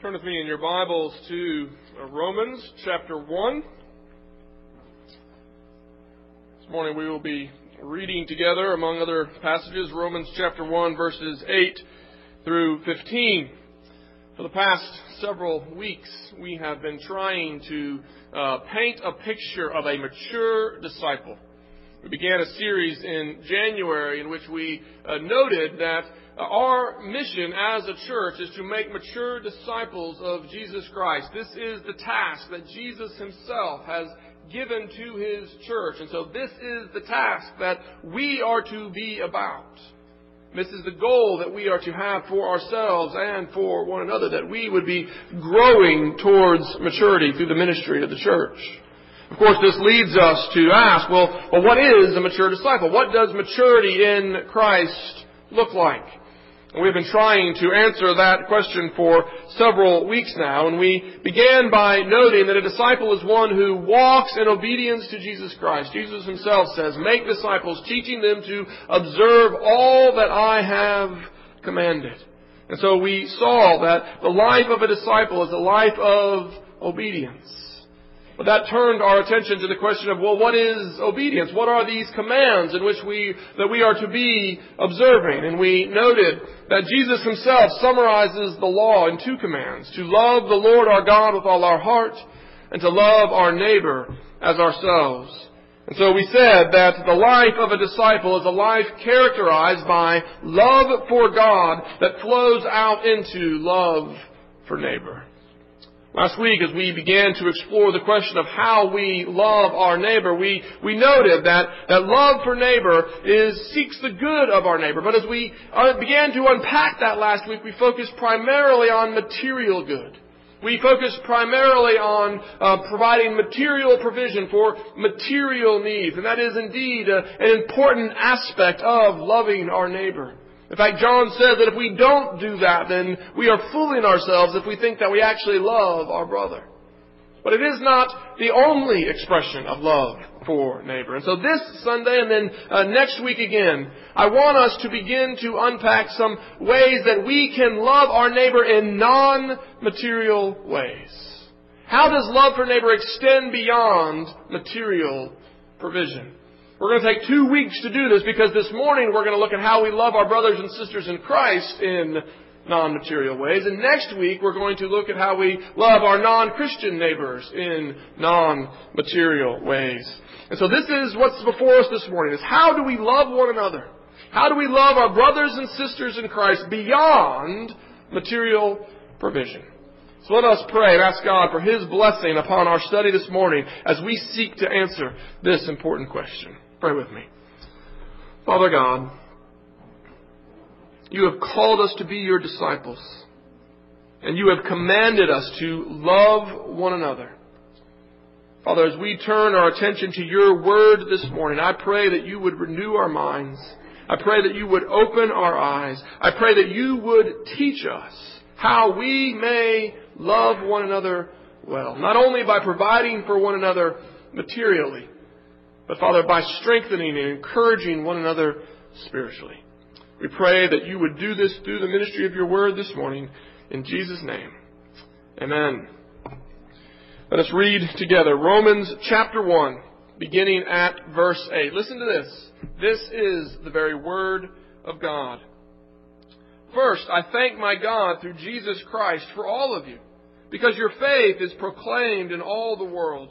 Turn with me in your Bibles to uh, Romans chapter 1. This morning we will be reading together, among other passages, Romans chapter 1, verses 8 through 15. For the past several weeks, we have been trying to uh, paint a picture of a mature disciple. We began a series in January in which we uh, noted that our mission as a church is to make mature disciples of Jesus Christ. This is the task that Jesus himself has given to his church. And so this is the task that we are to be about. This is the goal that we are to have for ourselves and for one another, that we would be growing towards maturity through the ministry of the church. Of course, this leads us to ask, well, well what is a mature disciple? What does maturity in Christ look like? We've been trying to answer that question for several weeks now, and we began by noting that a disciple is one who walks in obedience to Jesus Christ. Jesus himself says, Make disciples, teaching them to observe all that I have commanded. And so we saw that the life of a disciple is a life of obedience. But that turned our attention to the question of, well, what is obedience? What are these commands in which we, that we are to be observing? And we noted that Jesus himself summarizes the law in two commands. To love the Lord our God with all our heart and to love our neighbor as ourselves. And so we said that the life of a disciple is a life characterized by love for God that flows out into love for neighbor. Last week, as we began to explore the question of how we love our neighbor, we, we noted that, that love for neighbor is, seeks the good of our neighbor. But as we uh, began to unpack that last week, we focused primarily on material good. We focused primarily on uh, providing material provision for material needs, and that is indeed uh, an important aspect of loving our neighbor. In fact, John says that if we don't do that, then we are fooling ourselves if we think that we actually love our brother. But it is not the only expression of love for neighbor. And so this Sunday and then uh, next week again, I want us to begin to unpack some ways that we can love our neighbor in non-material ways. How does love for neighbor extend beyond material provision? We're going to take two weeks to do this because this morning we're going to look at how we love our brothers and sisters in Christ in non-material ways. And next week we're going to look at how we love our non-Christian neighbors in non-material ways. And so this is what's before us this morning is how do we love one another? How do we love our brothers and sisters in Christ beyond material provision? So let us pray and ask God for His blessing upon our study this morning as we seek to answer this important question. Pray with me. Father God, you have called us to be your disciples, and you have commanded us to love one another. Father, as we turn our attention to your word this morning, I pray that you would renew our minds. I pray that you would open our eyes. I pray that you would teach us how we may love one another well, not only by providing for one another materially, but Father, by strengthening and encouraging one another spiritually. We pray that you would do this through the ministry of your word this morning. In Jesus' name. Amen. Let us read together Romans chapter 1, beginning at verse 8. Listen to this. This is the very word of God. First, I thank my God through Jesus Christ for all of you, because your faith is proclaimed in all the world.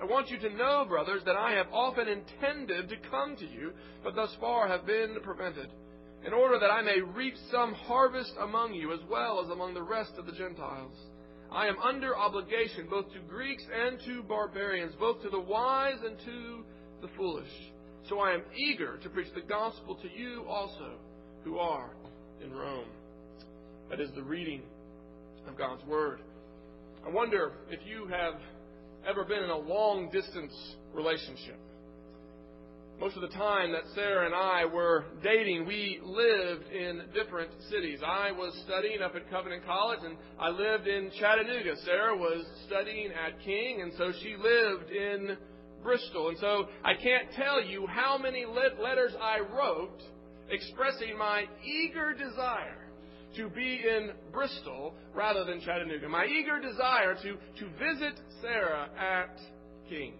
I want you to know, brothers, that I have often intended to come to you, but thus far have been prevented, in order that I may reap some harvest among you as well as among the rest of the Gentiles. I am under obligation both to Greeks and to barbarians, both to the wise and to the foolish. So I am eager to preach the gospel to you also, who are in Rome. That is the reading of God's Word. I wonder if you have ever been in a long distance relationship. Most of the time that Sarah and I were dating, we lived in different cities. I was studying up at Covenant College and I lived in Chattanooga. Sarah was studying at King and so she lived in Bristol. And so I can't tell you how many letters I wrote expressing my eager desire to be in Bristol rather than Chattanooga. My eager desire to, to visit Sarah at King.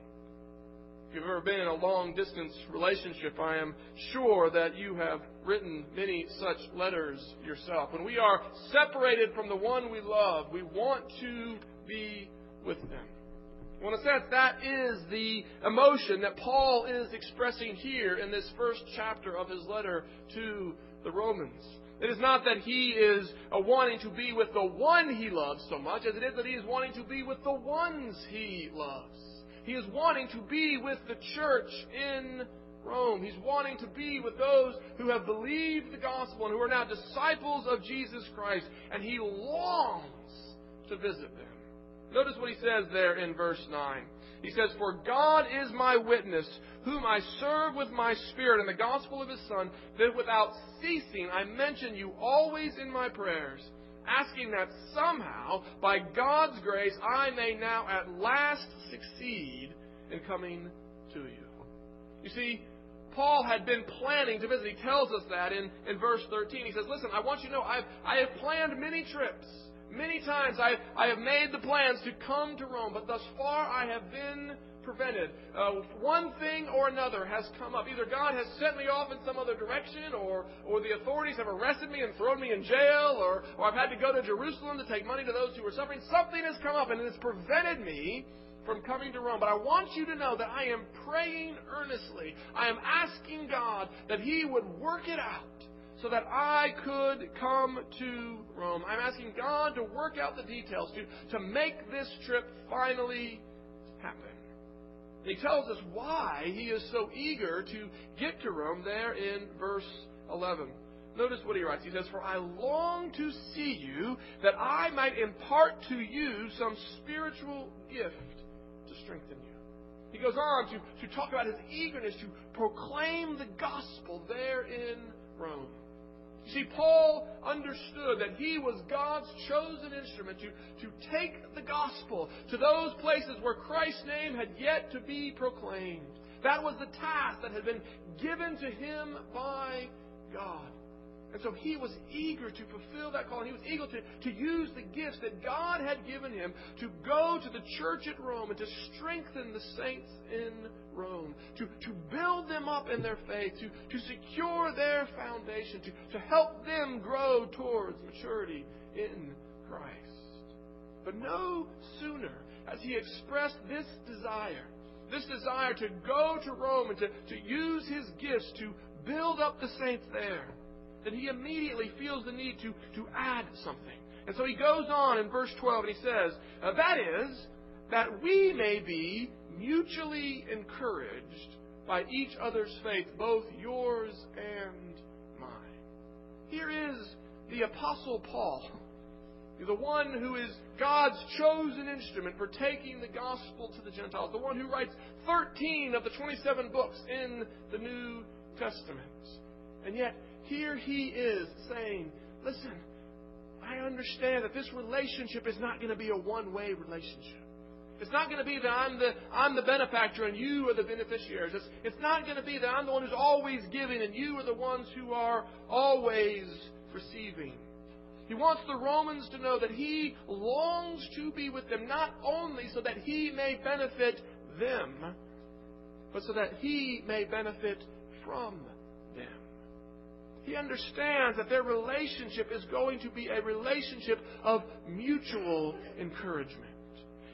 If you've ever been in a long distance relationship, I am sure that you have written many such letters yourself. When we are separated from the one we love, we want to be with them. Well, in a sense, that is the emotion that Paul is expressing here in this first chapter of his letter to the Romans. It is not that he is uh, wanting to be with the one he loves so much as it is that he is wanting to be with the ones he loves. He is wanting to be with the church in Rome. He's wanting to be with those who have believed the gospel and who are now disciples of Jesus Christ, and he longs to visit them. Notice what he says there in verse 9. He says, For God is my witness, whom I serve with my spirit in the gospel of his Son, that without ceasing I mention you always in my prayers, asking that somehow, by God's grace, I may now at last succeed in coming to you. You see, Paul had been planning to visit. He tells us that in, in verse 13. He says, Listen, I want you to know I've, I have planned many trips. Many times I, I have made the plans to come to Rome, but thus far I have been prevented. Uh, one thing or another has come up. Either God has sent me off in some other direction, or, or the authorities have arrested me and thrown me in jail, or, or I've had to go to Jerusalem to take money to those who are suffering. Something has come up, and it has prevented me from coming to Rome. But I want you to know that I am praying earnestly. I am asking God that He would work it out so that I could come to Rome. I'm asking God to work out the details, to, to make this trip finally happen. he tells us why he is so eager to get to Rome there in verse 11. Notice what he writes. He says, For I long to see you, that I might impart to you some spiritual gift to strengthen you. He goes on to, to talk about his eagerness to proclaim the gospel there in Rome. You see, Paul understood that he was God's chosen instrument to, to take the gospel to those places where Christ's name had yet to be proclaimed. That was the task that had been given to him by God. And so he was eager to fulfill that call. And he was eager to, to use the gifts that God had given him to go to the church at Rome and to strengthen the saints in Rome, to, to build them up in their faith, to, to secure their foundation, to, to help them grow towards maturity in Christ. But no sooner has he expressed this desire, this desire to go to Rome and to, to use his gifts to build up the saints there then he immediately feels the need to, to add something. And so he goes on in verse 12 and he says, That is, that we may be mutually encouraged by each other's faith, both yours and mine. Here is the Apostle Paul, the one who is God's chosen instrument for taking the gospel to the Gentiles, the one who writes 13 of the 27 books in the New Testament. And yet, here he is saying, Listen, I understand that this relationship is not going to be a one way relationship. It's not going to be that I'm the, I'm the benefactor and you are the beneficiaries. It's, it's not going to be that I'm the one who's always giving and you are the ones who are always receiving. He wants the Romans to know that he longs to be with them, not only so that he may benefit them, but so that he may benefit from them. He understands that their relationship is going to be a relationship of mutual encouragement.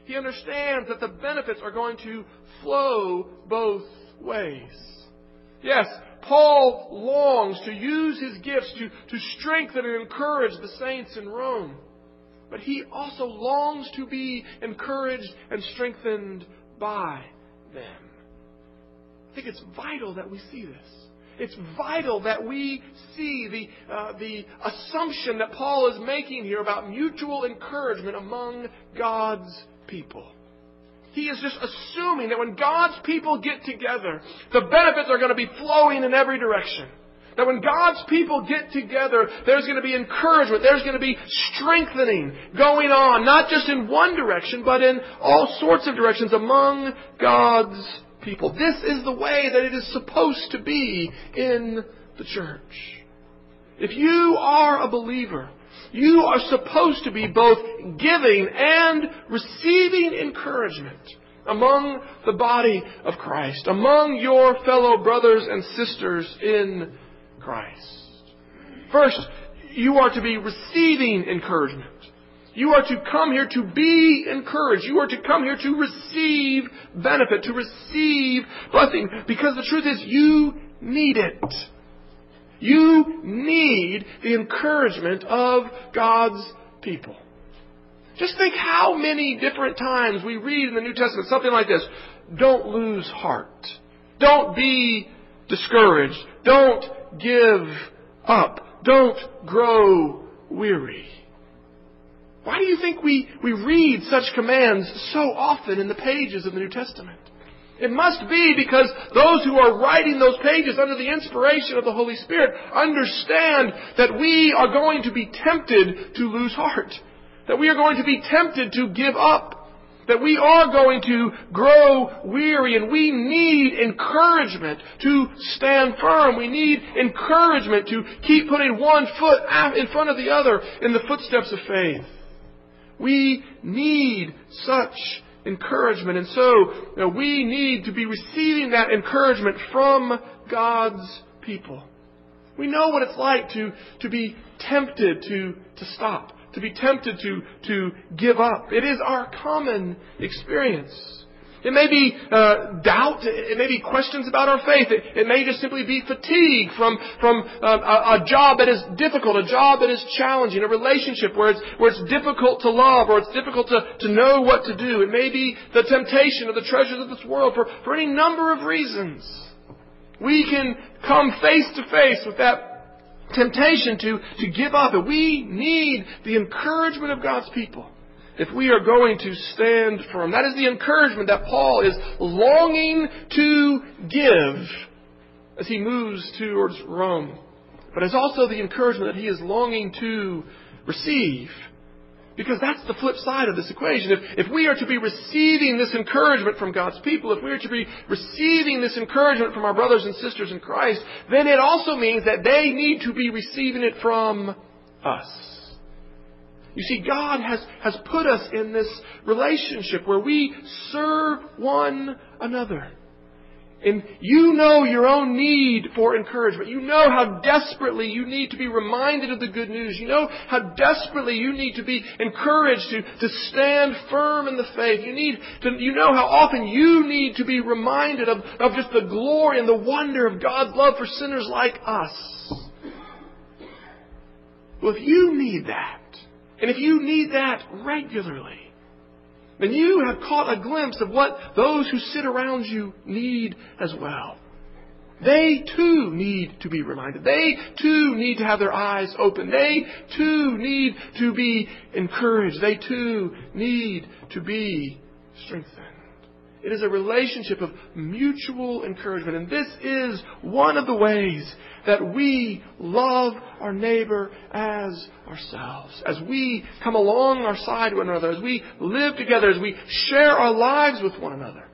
He understands that the benefits are going to flow both ways. Yes, Paul longs to use his gifts to, to strengthen and encourage the saints in Rome. But he also longs to be encouraged and strengthened by them. I think it's vital that we see this. it's vital that we see the, uh, the assumption that Paul is making here about mutual encouragement among God's people. He is just assuming that when God's people get together, the benefits are going to be flowing in every direction. That when God's people get together, there's going to be encouragement, there's going to be strengthening going on, not just in one direction, but in all sorts of directions among God's people. This is the way that it is supposed to be in the church. If you are a believer, you are supposed to be both giving and receiving encouragement among the body of Christ, among your fellow brothers and sisters in Christ. First, you are to be receiving encouragement. You are to come here to be encouraged. You are to come here to receive benefit, to receive blessing, because the truth is you need it. You need the encouragement of God's people. Just think how many different times we read in the New Testament something like this. Don't lose heart. Don't be discouraged. Don't give up. Don't grow weary. Why do you think we, we read such commands so often in the pages of the New Testament? It must be because those who are writing those pages under the inspiration of the Holy Spirit understand that we are going to be tempted to lose heart. That we are going to be tempted to give up that we are going to grow weary and we need encouragement to stand firm. We need encouragement to keep putting one foot in front of the other in the footsteps of faith. We need such encouragement. And so you know, we need to be receiving that encouragement from God's people. We know what it's like to, to be tempted to, to stop to be tempted to, to give up. It is our common experience. It may be uh, doubt. It may be questions about our faith. It, it may just simply be fatigue from from uh, a, a, job that is difficult, a job that is challenging, a relationship where it's where it's difficult to love or it's difficult to, to know what to do. It may be the temptation of the treasures of this world for, for any number of reasons. We can come face to face with that temptation to, to give up. And we need the encouragement of God's people if we are going to stand firm. That is the encouragement that Paul is longing to give as he moves towards Rome. But it's also the encouragement that he is longing to receive because that's the flip side of this equation. If, if we are to be receiving this encouragement from God's people, if we are to be receiving this encouragement from our brothers and sisters in Christ, then it also means that they need to be receiving it from us. You see, God has, has put us in this relationship where we serve one another. And you know your own need for encouragement. You know how desperately you need to be reminded of the good news. You know how desperately you need to be encouraged to, to stand firm in the faith. You need to, you know how often you need to be reminded of, of just the glory and the wonder of God's love for sinners like us. Well, if you need that, and if you need that regularly, then you have caught a glimpse of what those who sit around you need as well. They too need to be reminded. They too need to have their eyes open. They too need to be encouraged. They too need to be strengthened. It is a relationship of mutual encouragement. And this is one of the ways that we love our neighbor as ourselves. As we come along our side one another, as we live together, as we share our lives with one another,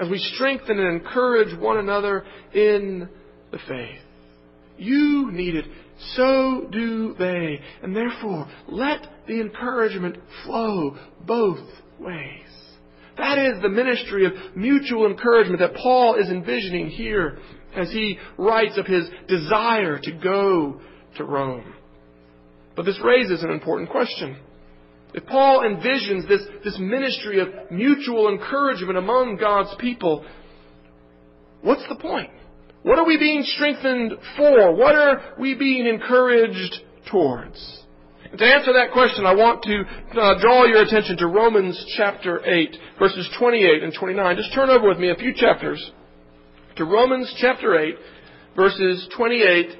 as we strengthen and encourage one another in the faith. You need it. So do they. And therefore, let the encouragement flow both ways. That is the ministry of mutual encouragement that Paul is envisioning here as he writes of his desire to go to Rome. But this raises an important question. If Paul envisions this, this ministry of mutual encouragement among God's people, what's the point? What are we being strengthened for? What are we being encouraged towards? To answer that question, I want to uh, draw your attention to Romans chapter 8, verses 28 and 29. Just turn over with me a few chapters to Romans chapter 8, verses 28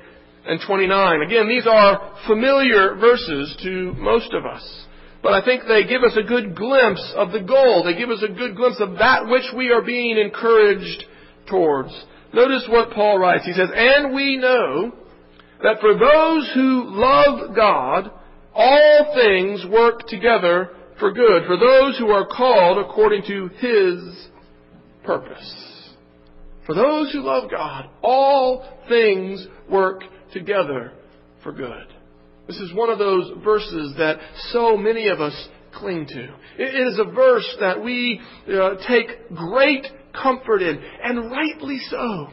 and 29. Again, these are familiar verses to most of us. But I think they give us a good glimpse of the goal. They give us a good glimpse of that which we are being encouraged towards. Notice what Paul writes. He says, And we know that for those who love God, all things work together for good, for those who are called according to His purpose. For those who love God, all things work together for good. This is one of those verses that so many of us cling to. It is a verse that we uh, take great comfort in, and rightly so.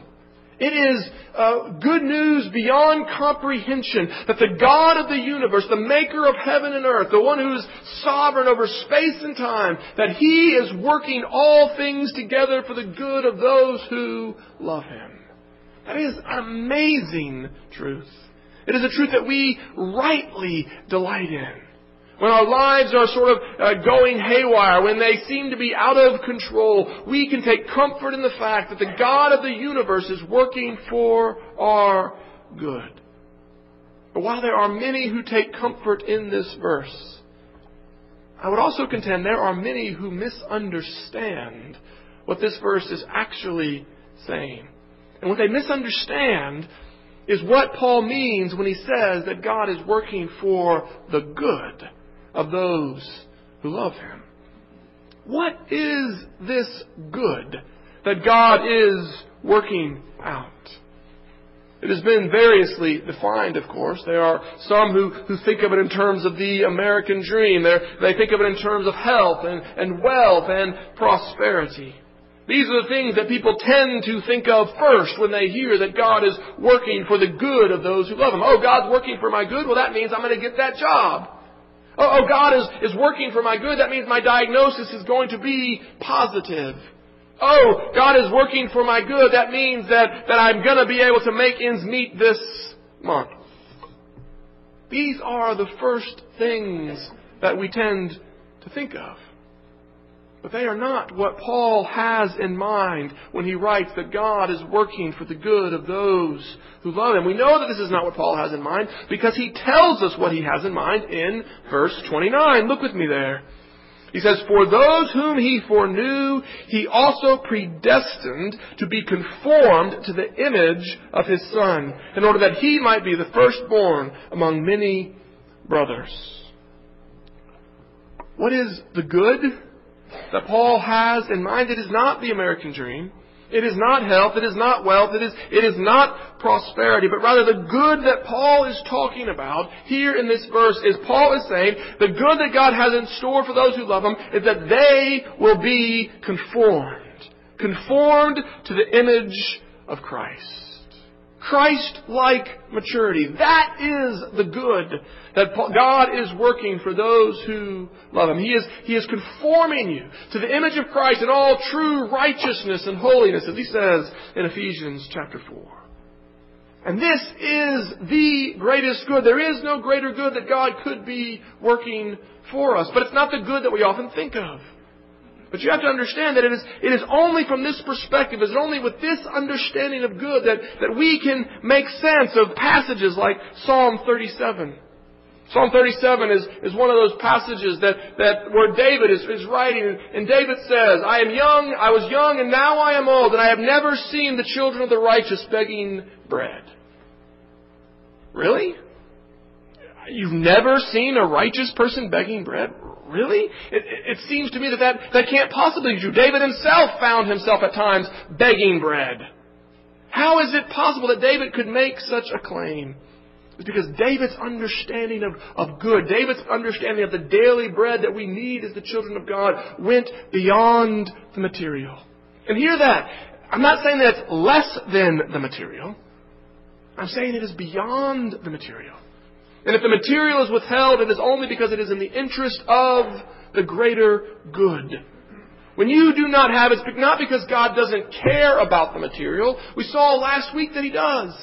It is uh, good news beyond comprehension that the God of the universe, the maker of heaven and earth, the one who is sovereign over space and time, that He is working all things together for the good of those who love Him. That is amazing truth. It is a truth that we rightly delight in when our lives are sort of uh, going haywire, when they seem to be out of control, we can take comfort in the fact that the God of the universe is working for our good. But while there are many who take comfort in this verse, I would also contend there are many who misunderstand what this verse is actually saying. And what they misunderstand is what Paul means when he says that God is working for the good of those who love him. What is this good that God is working out? It has been variously defined, of course. There are some who, who think of it in terms of the American dream. They're, they think of it in terms of health and, and wealth and prosperity. These are the things that people tend to think of first when they hear that God is working for the good of those who love Him. Oh, God's working for my good? Well, that means I'm going to get that job. Oh, oh, God is, is working for my good. That means my diagnosis is going to be positive. Oh, God is working for my good. That means that, that I'm going to be able to make ends meet this month. These are the first things that we tend to think of. But they are not what Paul has in mind when he writes that God is working for the good of those who love him. We know that this is not what Paul has in mind because he tells us what he has in mind in verse 29. Look with me there. He says, For those whom he foreknew, he also predestined to be conformed to the image of his Son, in order that he might be the firstborn among many brothers. What is the good that Paul has in mind. It is not the American dream. It is not health. It is not wealth. It is, it is not prosperity, but rather the good that Paul is talking about here in this verse is Paul is saying the good that God has in store for those who love Him is that they will be conformed. Conformed to the image of Christ. Christ-like maturity. That is the good that God is working for those who love Him. He is, he is conforming you to the image of Christ in all true righteousness and holiness, as He says in Ephesians chapter 4. And this is the greatest good. There is no greater good that God could be working for us. But it's not the good that we often think of. But you have to understand that it is, it is only from this perspective, it is only with this understanding of good that, that we can make sense of passages like Psalm 37. Psalm 37 is, is one of those passages that, that where David is, is writing, and David says, I am young, I was young, and now I am old, and I have never seen the children of the righteous begging bread. Really? You've never seen a righteous person begging bread? Really? It, it, seems to me that, that that can't possibly be true. David himself found himself at times begging bread. How is it possible that David could make such a claim? It's because David's understanding of, of good, David's understanding of the daily bread that we need as the children of God went beyond the material. And hear that. I'm not saying that it's less than the material. I'm saying it is beyond the material. And if the material is withheld, it is only because it is in the interest of the greater good. When you do not have it, it's not because God doesn't care about the material. We saw last week that He does.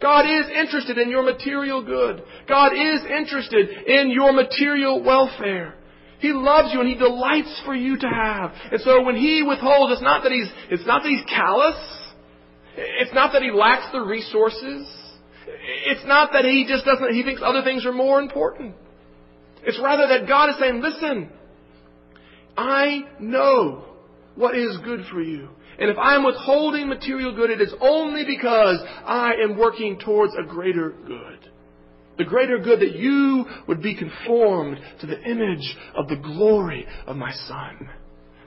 God is interested in your material good. God is interested in your material welfare. He loves you and He delights for you to have. And so when He withholds, it's not that He's, it's not that He's callous. It's not that he lacks the resources. It's not that he just doesn't, he thinks other things are more important. It's rather that God is saying, listen, I know what is good for you. And if I am withholding material good, it is only because I am working towards a greater good. The greater good that you would be conformed to the image of the glory of my Son.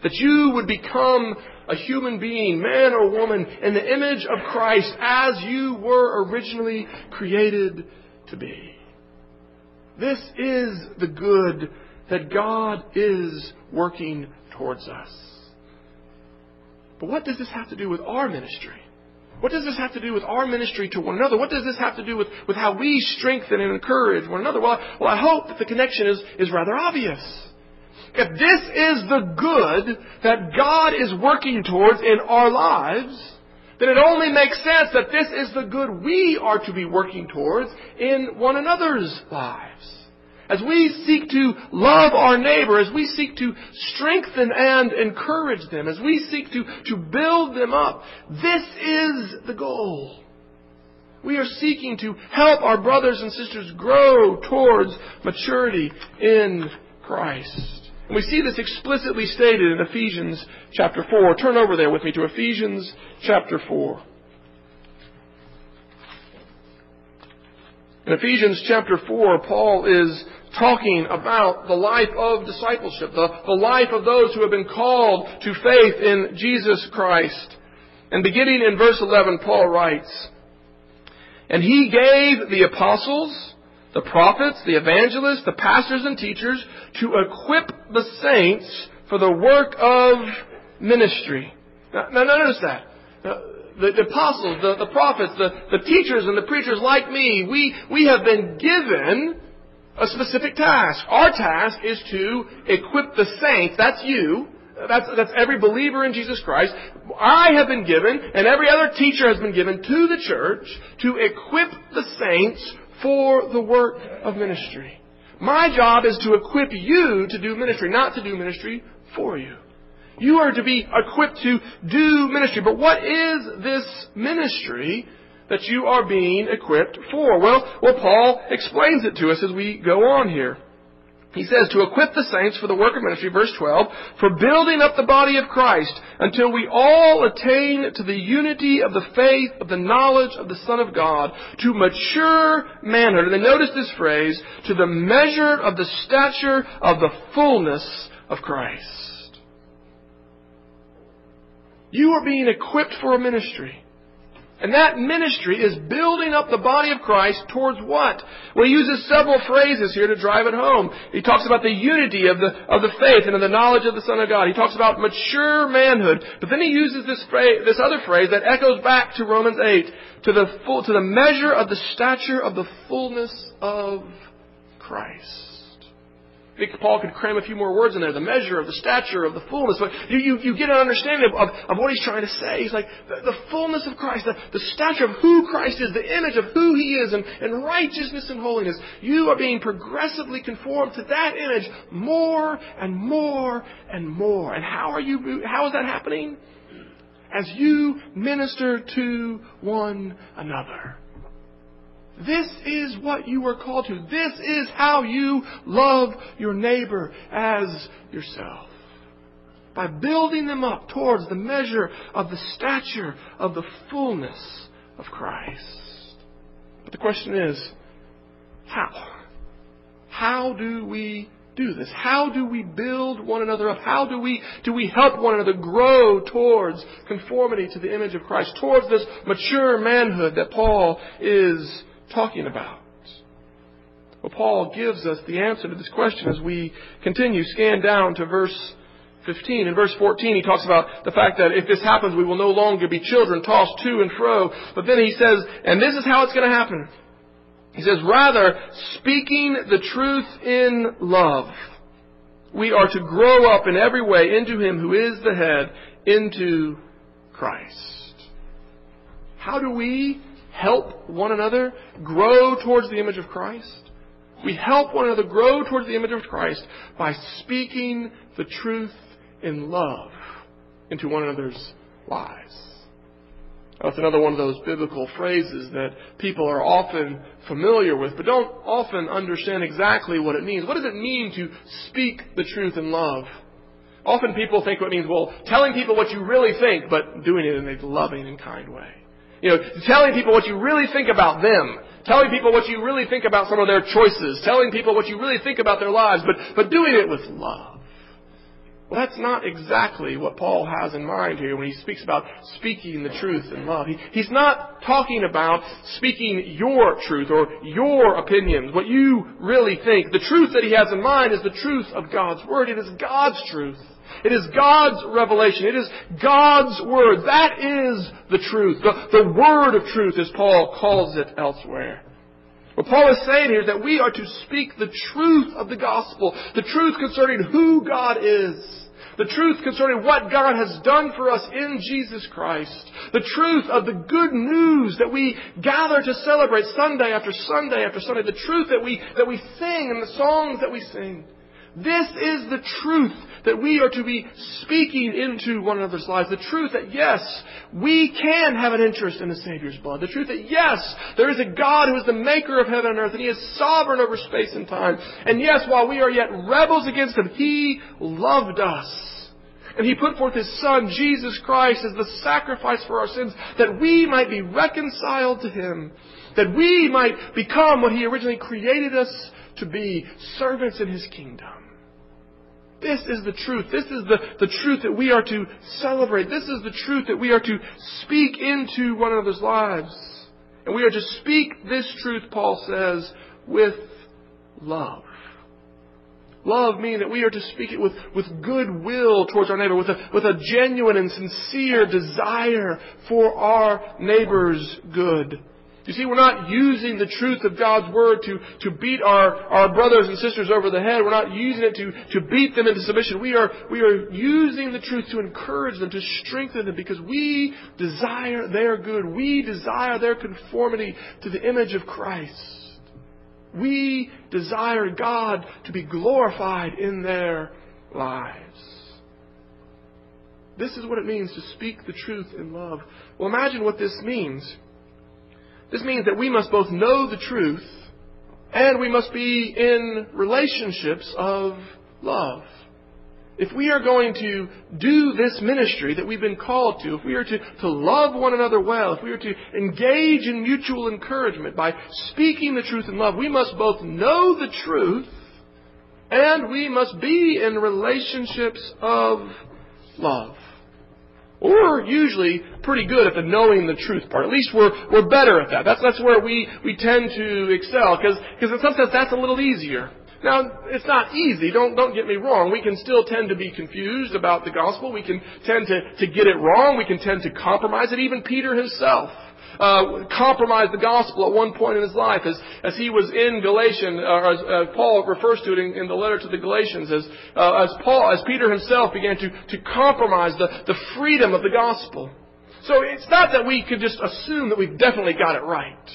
That you would become a human being, man or woman, in the image of Christ as you were originally created to be. This is the good that God is working towards us. But what does this have to do with our ministry? What does this have to do with our ministry to one another? What does this have to do with, with how we strengthen and encourage one another? Well, well, I hope that the connection is, is rather obvious. If this is the good that God is working towards in our lives, then it only makes sense that this is the good we are to be working towards in one another's lives. As we seek to love our neighbor, as we seek to strengthen and encourage them, as we seek to, to build them up, this is the goal. We are seeking to help our brothers and sisters grow towards maturity in Christ. And we see this explicitly stated in Ephesians chapter 4. Turn over there with me to Ephesians chapter 4. In Ephesians chapter 4, Paul is talking about the life of discipleship, the, the life of those who have been called to faith in Jesus Christ. And beginning in verse 11, Paul writes, And he gave the apostles, the prophets, the evangelists, the pastors and teachers to equip the saints for the work of ministry. Now, now notice that. Now, the, the, apostles, the, the prophets, the, the teachers and the preachers like me, we, we have been given a specific task. Our task is to equip the saints, that's you, that's, that's every believer in Jesus Christ. I have been given, and every other teacher has been given to the church to equip the saints for the work of ministry. My job is to equip you to do ministry, not to do ministry for you. You are to be equipped to do ministry. But what is this ministry that you are being equipped for? Well, well, Paul explains it to us as we go on here. He says, to equip the saints for the work of ministry, verse 12, for building up the body of Christ until we all attain to the unity of the faith of the knowledge of the Son of God, to mature manhood. And then notice this phrase, to the measure of the stature of the fullness of Christ. You are being equipped for a ministry. And that ministry is building up the body of Christ towards what? Well, he uses several phrases here to drive it home. He talks about the unity of the, of the faith and of the knowledge of the Son of God. He talks about mature manhood. But then he uses this phrase, this other phrase that echoes back to Romans 8, to the full, to the measure of the stature of the fullness of Christ. Think Paul could cram a few more words in there. The measure of the stature of the fullness. But you, you, you get an understanding of, of, of, what he's trying to say. He's like, the, the fullness of Christ, the, the stature of who Christ is, the image of who he is, and, and righteousness and holiness. You are being progressively conformed to that image more and more and more. And how are you, how is that happening? As you minister to one another. This is what you are called to. This is how you love your neighbor as yourself. By building them up towards the measure of the stature of the fullness of Christ. But the question is, how? How do we do this? How do we build one another up? How do we, do we help one another grow towards conformity to the image of Christ, towards this mature manhood that Paul is talking about? Well, Paul gives us the answer to this question as we continue. Scan down to verse 15. In verse 14, he talks about the fact that if this happens, we will no longer be children tossed to and fro. But then he says, and this is how it's going to happen. He says, rather, speaking the truth in love, we are to grow up in every way into Him who is the head, into Christ. How do we help one another grow towards the image of Christ? We help one another grow towards the image of Christ by speaking the truth in love into one another's lives. That's another one of those biblical phrases that people are often familiar with, but don't often understand exactly what it means. What does it mean to speak the truth in love? Often people think what it means, well, telling people what you really think, but doing it in a loving and kind way. You know, telling people what you really think about them. Telling people what you really think about some of their choices. Telling people what you really think about their lives, but, but doing it with love. Well, that's not exactly what Paul has in mind here when he speaks about speaking the truth in love. He, he's not talking about speaking your truth or your opinions, what you really think. The truth that he has in mind is the truth of God's Word. It is God's truth. It is God's revelation. It is God's Word. That is the truth. The, the Word of truth, as Paul calls it elsewhere. What Paul is saying here is that we are to speak the truth of the gospel, the truth concerning who God is, the truth concerning what God has done for us in Jesus Christ, the truth of the good news that we gather to celebrate Sunday after Sunday after Sunday, the truth that we, that we sing and the songs that we sing. This is the truth that we are to be speaking into one another's lives. The truth that yes, we can have an interest in the Savior's blood. The truth that yes, there is a God who is the maker of heaven and earth and He is sovereign over space and time. And yes, while we are yet rebels against Him, He loved us. And He put forth His Son, Jesus Christ, as the sacrifice for our sins, that we might be reconciled to Him. That we might become what He originally created us to be, servants in His kingdom. This is the truth. This is the, the truth that we are to celebrate. This is the truth that we are to speak into one another's lives. And we are to speak this truth, Paul says, with love. Love meaning that we are to speak it with, with goodwill towards our neighbor, with a, with a genuine and sincere desire for our neighbor's good. You see, we're not using the truth of God's Word to, to beat our, our brothers and sisters over the head. We're not using it to, to beat them into submission. We are, we are using the truth to encourage them, to strengthen them, because we desire their good. We desire their conformity to the image of Christ. We desire God to be glorified in their lives. This is what it means to speak the truth in love. Well, imagine what this means this means that we must both know the truth and we must be in relationships of love. If we are going to do this ministry that we've been called to, if we are to, to love one another well, if we are to engage in mutual encouragement by speaking the truth in love, we must both know the truth and we must be in relationships of love. We're usually pretty good at the knowing the truth part. At least we're, we're better at that. That's, that's where we, we tend to excel, because in some sense that's a little easier. Now, it's not easy, don't, don't get me wrong. We can still tend to be confused about the gospel. We can tend to, to get it wrong. We can tend to compromise it. Even Peter himself uh, compromised the gospel at one point in his life, as, as he was in Galatians, or as uh, Paul refers to it in, in, the letter to the Galatians, as, uh, as Paul, as Peter himself began to, to compromise the, the freedom of the gospel. So it's not that we could just assume that we've definitely got it right.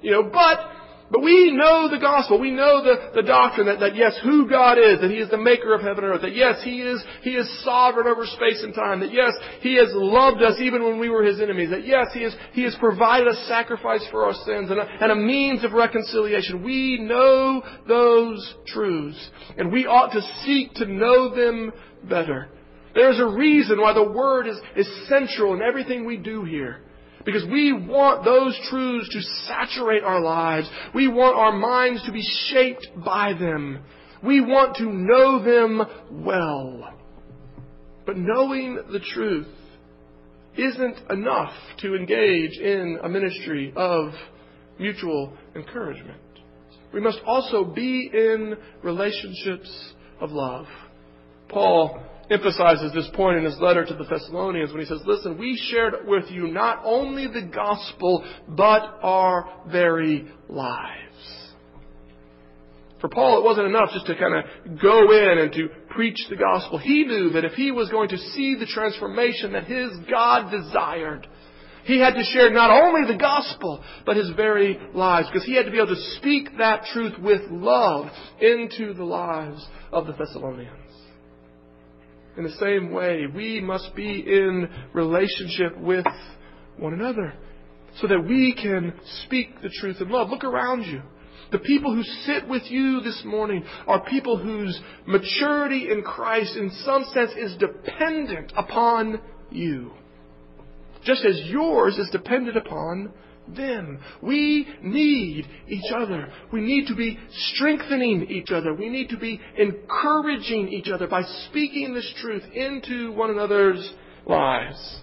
You know, but but we know the gospel. We know the, the doctrine that, that yes, who God is, that He is the maker of heaven and earth, that yes, He is, He is sovereign over space and time, that yes, He has loved us even when we were His enemies, that yes, He, is, he has provided a sacrifice for our sins and a, and a means of reconciliation. We know those truths, and we ought to seek to know them better. There's a reason why the Word is, is central in everything we do here. Because we want those truths to saturate our lives. We want our minds to be shaped by them. We want to know them well. But knowing the truth isn't enough to engage in a ministry of mutual encouragement. We must also be in relationships of love. Paul emphasizes this point in his letter to the Thessalonians when he says, Listen, we shared with you not only the gospel, but our very lives. For Paul, it wasn't enough just to kind of go in and to preach the gospel. He knew that if he was going to see the transformation that his God desired, he had to share not only the gospel, but his very lives, because he had to be able to speak that truth with love into the lives of the Thessalonians. In the same way, we must be in relationship with one another so that we can speak the truth in love. Look around you. The people who sit with you this morning are people whose maturity in Christ, in some sense, is dependent upon you. Just as yours is dependent upon them. We need each other. We need to be strengthening each other. We need to be encouraging each other by speaking this truth into one another's lives.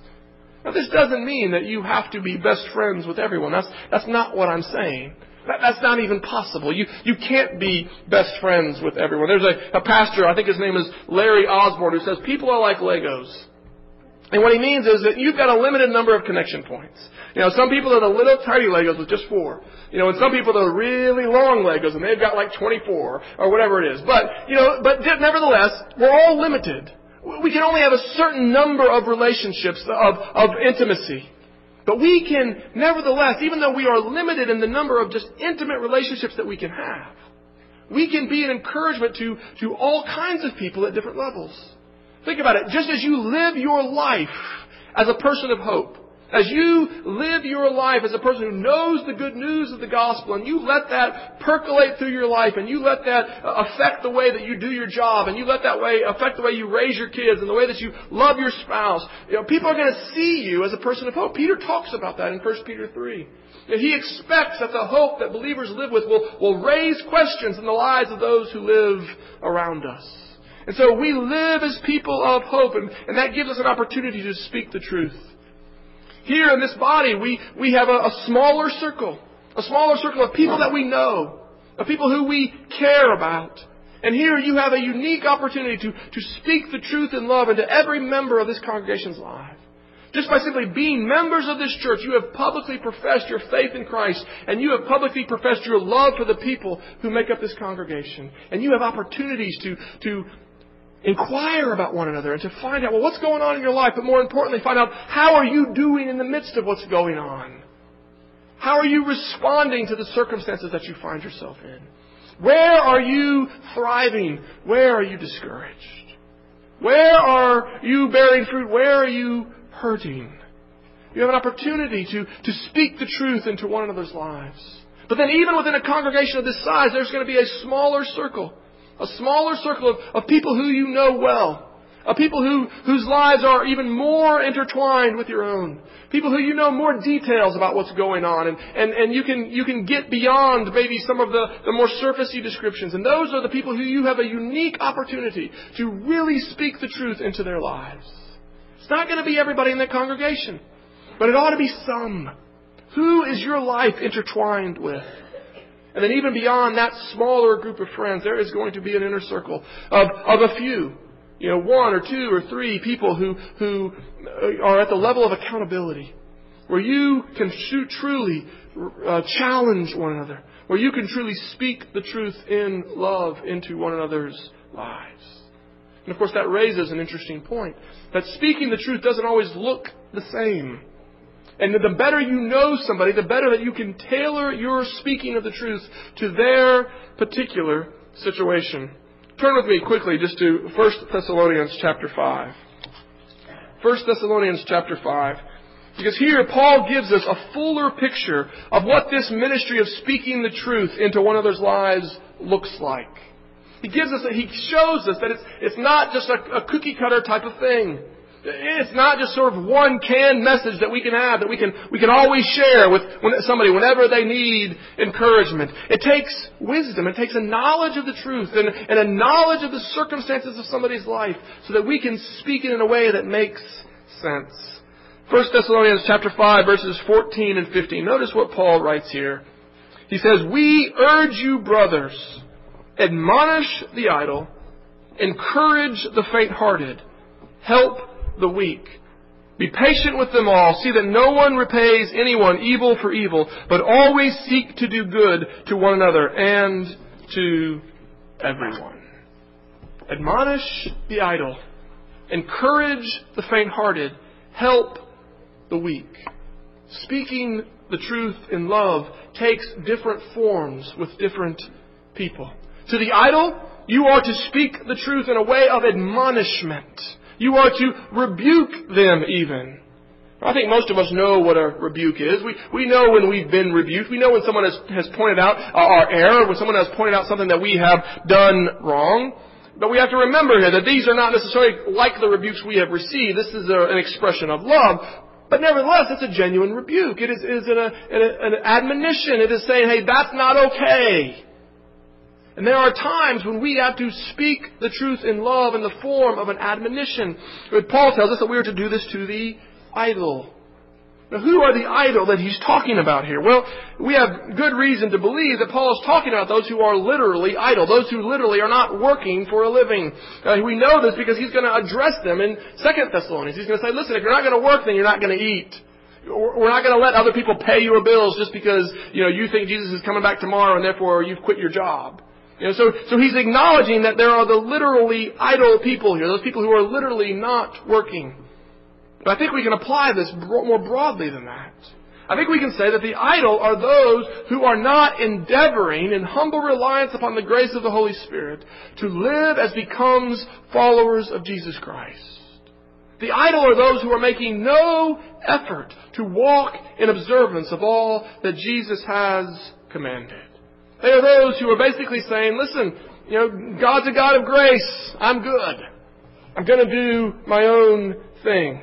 Now, this doesn't mean that you have to be best friends with everyone. That's, that's not what I'm saying. That, that's not even possible. You, you can't be best friends with everyone. There's a, a pastor, I think his name is Larry Osborne, who says people are like Legos. And what he means is that you've got a limited number of connection points. You know, some people are the little tiny Legos with just four. You know, and some people are the really long Legos and they've got like 24 or whatever it is. But, you know, but nevertheless, we're all limited. We can only have a certain number of relationships of, of intimacy. But we can, nevertheless, even though we are limited in the number of just intimate relationships that we can have, we can be an encouragement to, to all kinds of people at different levels. Think about it. Just as you live your life as a person of hope, as you live your life as a person who knows the good news of the gospel and you let that percolate through your life and you let that uh, affect the way that you do your job and you let that way affect the way you raise your kids and the way that you love your spouse, you know, people are going to see you as a person of hope. Peter talks about that in 1 Peter 3. And he expects that the hope that believers live with will, will raise questions in the lives of those who live around us. And so we live as people of hope, and, and that gives us an opportunity to speak the truth. Here in this body, we, we have a, a smaller circle, a smaller circle of people that we know, of people who we care about. And here you have a unique opportunity to, to speak the truth in love into every member of this congregation's life. Just by simply being members of this church, you have publicly professed your faith in Christ, and you have publicly professed your love for the people who make up this congregation. And you have opportunities to, to inquire about one another and to find out, well, what's going on in your life, but more importantly, find out how are you doing in the midst of what's going on? How are you responding to the circumstances that you find yourself in? Where are you thriving? Where are you discouraged? Where are you bearing fruit? Where are you hurting? You have an opportunity to, to speak the truth into one another's lives. But then even within a congregation of this size, there's going to be a smaller circle a smaller circle of, of people who you know well. Of people who, whose lives are even more intertwined with your own. People who you know more details about what's going on. And, and, and you, can, you can get beyond maybe some of the, the more surfacey descriptions. And those are the people who you have a unique opportunity to really speak the truth into their lives. It's not going to be everybody in the congregation. But it ought to be some. Who is your life intertwined with? And then even beyond that smaller group of friends, there is going to be an inner circle of, of a few. You know, one or two or three people who, who are at the level of accountability. Where you can truly uh, challenge one another. Where you can truly speak the truth in love into one another's lives. And of course that raises an interesting point. That speaking the truth doesn't always look the same. And the better you know somebody, the better that you can tailor your speaking of the truth to their particular situation. Turn with me quickly just to 1 Thessalonians chapter 5. 1 Thessalonians chapter 5. Because here Paul gives us a fuller picture of what this ministry of speaking the truth into one another's lives looks like. He gives us, he shows us that it's, it's not just a, a cookie cutter type of thing. It's not just sort of one canned message that we can have that we can, we can always share with somebody whenever they need encouragement. It takes wisdom. It takes a knowledge of the truth and, and a knowledge of the circumstances of somebody's life so that we can speak it in a way that makes sense. 1 Thessalonians chapter 5 verses 14 and 15. Notice what Paul writes here. He says, We urge you, brothers, admonish the idle, encourage the faint-hearted, help the weak. Be patient with them all. See that no one repays anyone evil for evil, but always seek to do good to one another and to everyone. Admonish the idle. Encourage the faint-hearted. Help the weak. Speaking the truth in love takes different forms with different people. To the idle, you are to speak the truth in a way of admonishment you are to rebuke them even. I think most of us know what a rebuke is. We, we know when we've been rebuked. We know when someone has, has pointed out uh, our error, when someone has pointed out something that we have done wrong. But we have to remember here that these are not necessarily like the rebukes we have received. This is a, an expression of love. But nevertheless, it's a genuine rebuke. It is, it is an, an, an admonition. It is saying, hey, that's not okay. And there are times when we have to speak the truth in love in the form of an admonition. But Paul tells us that we are to do this to the idle. Now, who are the idle that he's talking about here? Well, we have good reason to believe that Paul is talking about those who are literally idle, those who literally are not working for a living. Uh, we know this because he's going to address them in Second Thessalonians. He's going to say, listen, if you're not going to work, then you're not going to eat. We're not going to let other people pay your bills just because, you know, you think Jesus is coming back tomorrow and therefore you've quit your job. You know, so, so he's acknowledging that there are the literally idle people here, those people who are literally not working. But I think we can apply this more broadly than that. I think we can say that the idle are those who are not endeavoring in humble reliance upon the grace of the Holy Spirit to live as becomes followers of Jesus Christ. The idle are those who are making no effort to walk in observance of all that Jesus has commanded. They are those who are basically saying, listen, you know, God's a God of grace. I'm good. I'm going to do my own thing.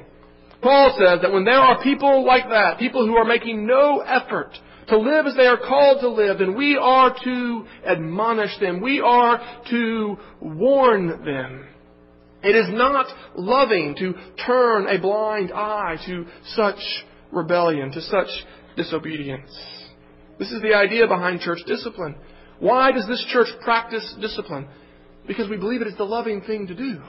Paul says that when there are people like that, people who are making no effort to live as they are called to live, then we are to admonish them. We are to warn them. It is not loving to turn a blind eye to such rebellion, to such disobedience. This is the idea behind church discipline. Why does this church practice discipline? Because we believe it is the loving thing to do.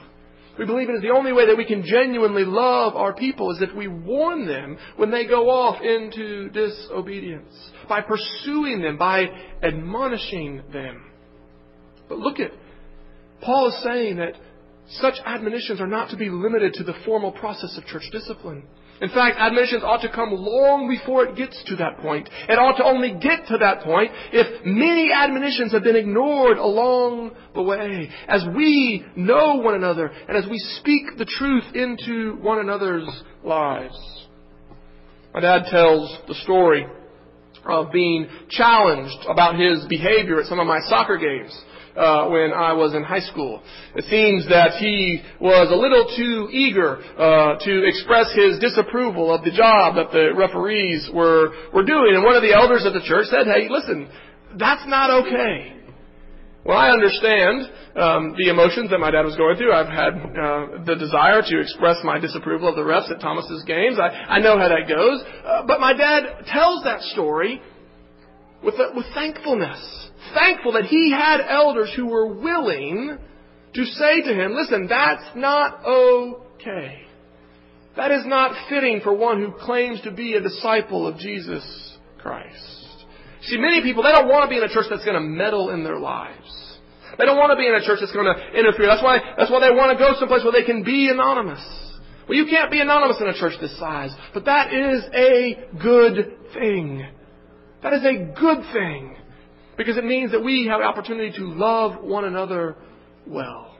We believe it is the only way that we can genuinely love our people is if we warn them when they go off into disobedience. By pursuing them, by admonishing them. But look at, Paul is saying that such admonitions are not to be limited to the formal process of church discipline. In fact, admonitions ought to come long before it gets to that point. It ought to only get to that point if many admonitions have been ignored along the way. As we know one another and as we speak the truth into one another's lives. My dad tells the story of being challenged about his behavior at some of my soccer games uh, when I was in high school. It seems that he was a little too eager uh, to express his disapproval of the job that the referees were were doing, and one of the elders of the church said, "Hey, listen, that's not okay." Well, I understand um, the emotions that my dad was going through. I've had uh, the desire to express my disapproval of the refs at Thomas's games. I, I know how that goes. Uh, but my dad tells that story with, with thankfulness thankful that he had elders who were willing to say to him, listen, that's not okay. That is not fitting for one who claims to be a disciple of Jesus Christ. See, many people, they don't want to be in a church that's going to meddle in their lives. They don't want to be in a church that's going to interfere. That's why, that's why they want to go someplace where they can be anonymous. Well, you can't be anonymous in a church this size, but that is a good thing. That is a good thing. Because it means that we have opportunity to love one another well.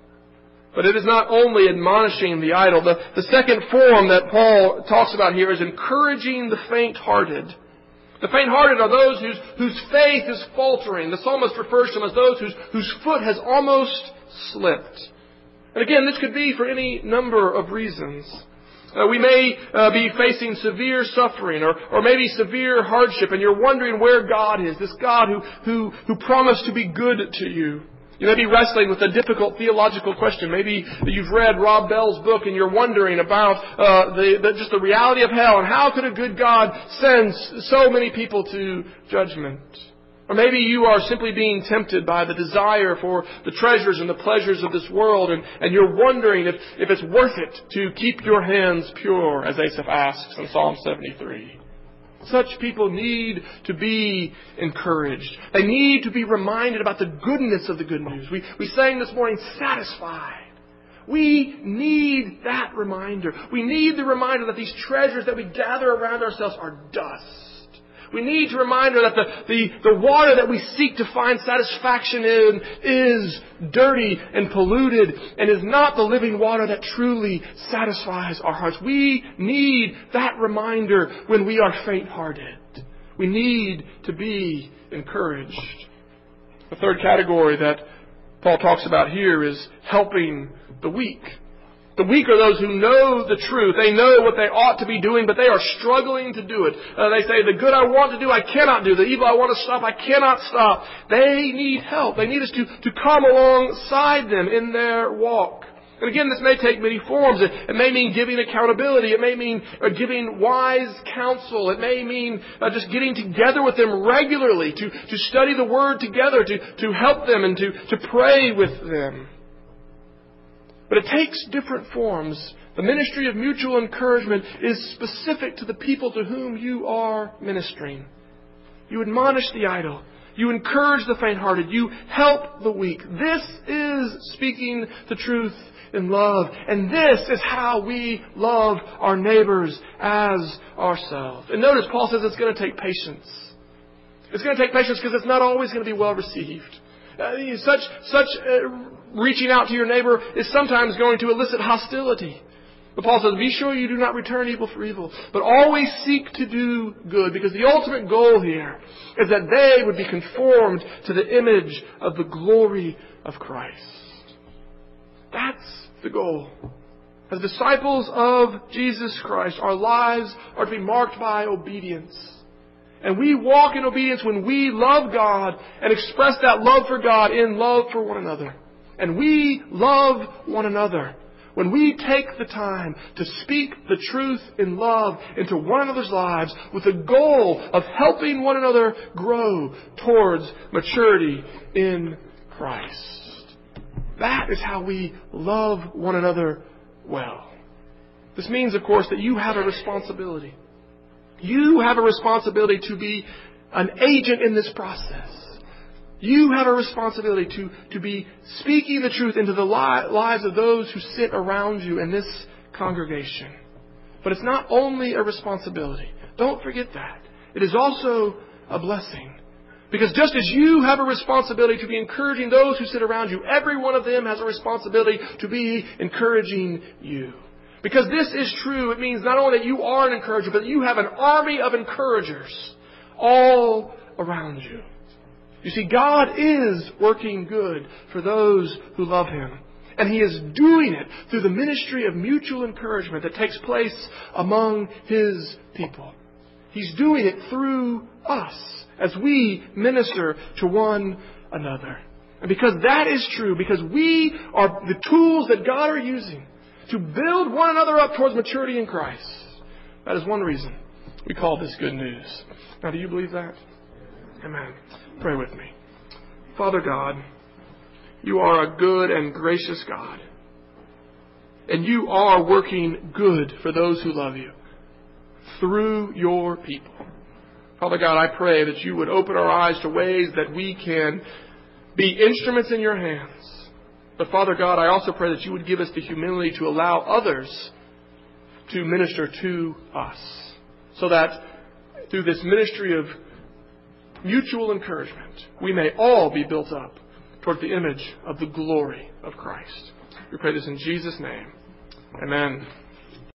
But it is not only admonishing the idle. The, the second form that Paul talks about here is encouraging the faint-hearted. The faint-hearted are those whose, whose faith is faltering. The psalmist refers to them as those whose, whose foot has almost slipped. And again, this could be for any number of reasons. Uh, we may uh, be facing severe suffering or, or maybe severe hardship, and you're wondering where God is, this God who, who, who promised to be good to you. You may be wrestling with a difficult theological question. Maybe you've read Rob Bell's book and you're wondering about uh, the, the, just the reality of hell and how could a good God send so many people to judgment. Or maybe you are simply being tempted by the desire for the treasures and the pleasures of this world, and, and you're wondering if, if it's worth it to keep your hands pure, as Asaph asks in Psalm 73. Such people need to be encouraged. They need to be reminded about the goodness of the good news. We, we sang this morning, satisfied. We need that reminder. We need the reminder that these treasures that we gather around ourselves are dust. We need to remind her that the, the, the water that we seek to find satisfaction in is dirty and polluted and is not the living water that truly satisfies our hearts. We need that reminder when we are faint-hearted. We need to be encouraged. The third category that Paul talks about here is helping the weak. The weak are those who know the truth. They know what they ought to be doing, but they are struggling to do it. Uh, they say, the good I want to do, I cannot do. The evil I want to stop, I cannot stop. They need help. They need us to, to come alongside them in their walk. And again, this may take many forms. It, it may mean giving accountability. It may mean uh, giving wise counsel. It may mean uh, just getting together with them regularly to, to study the Word together, to, to help them and to, to pray with them. But it takes different forms. The ministry of mutual encouragement is specific to the people to whom you are ministering. You admonish the idle. You encourage the faint-hearted. You help the weak. This is speaking the truth in love. And this is how we love our neighbors as ourselves. And notice Paul says it's going to take patience. It's going to take patience because it's not always going to be well received. Uh, such such uh, reaching out to your neighbor is sometimes going to elicit hostility. But Paul says, be sure you do not return evil for evil, but always seek to do good, because the ultimate goal here is that they would be conformed to the image of the glory of Christ. That's the goal. As disciples of Jesus Christ, our lives are to be marked by obedience. And we walk in obedience when we love God and express that love for God in love for one another. And we love one another when we take the time to speak the truth in love into one another's lives with the goal of helping one another grow towards maturity in Christ. That is how we love one another well. This means, of course, that you have a responsibility. You have a responsibility to be an agent in this process. You have a responsibility to, to be speaking the truth into the li- lives of those who sit around you in this congregation. But it's not only a responsibility. Don't forget that. It is also a blessing. Because just as you have a responsibility to be encouraging those who sit around you, every one of them has a responsibility to be encouraging you. Because this is true, it means not only that you are an encourager, but you have an army of encouragers all around you. You see, God is working good for those who love Him. And He is doing it through the ministry of mutual encouragement that takes place among His people. He's doing it through us as we minister to one another. And because that is true, because we are the tools that God are using to build one another up towards maturity in Christ, that is one reason we call this good news. Now, do you believe that? Amen. Pray with me. Father God, you are a good and gracious God. And you are working good for those who love you through your people. Father God, I pray that you would open our eyes to ways that we can be instruments in your hands. But Father God, I also pray that you would give us the humility to allow others to minister to us. So that through this ministry of mutual encouragement, we may all be built up toward the image of the glory of Christ. We pray this in Jesus' name. Amen.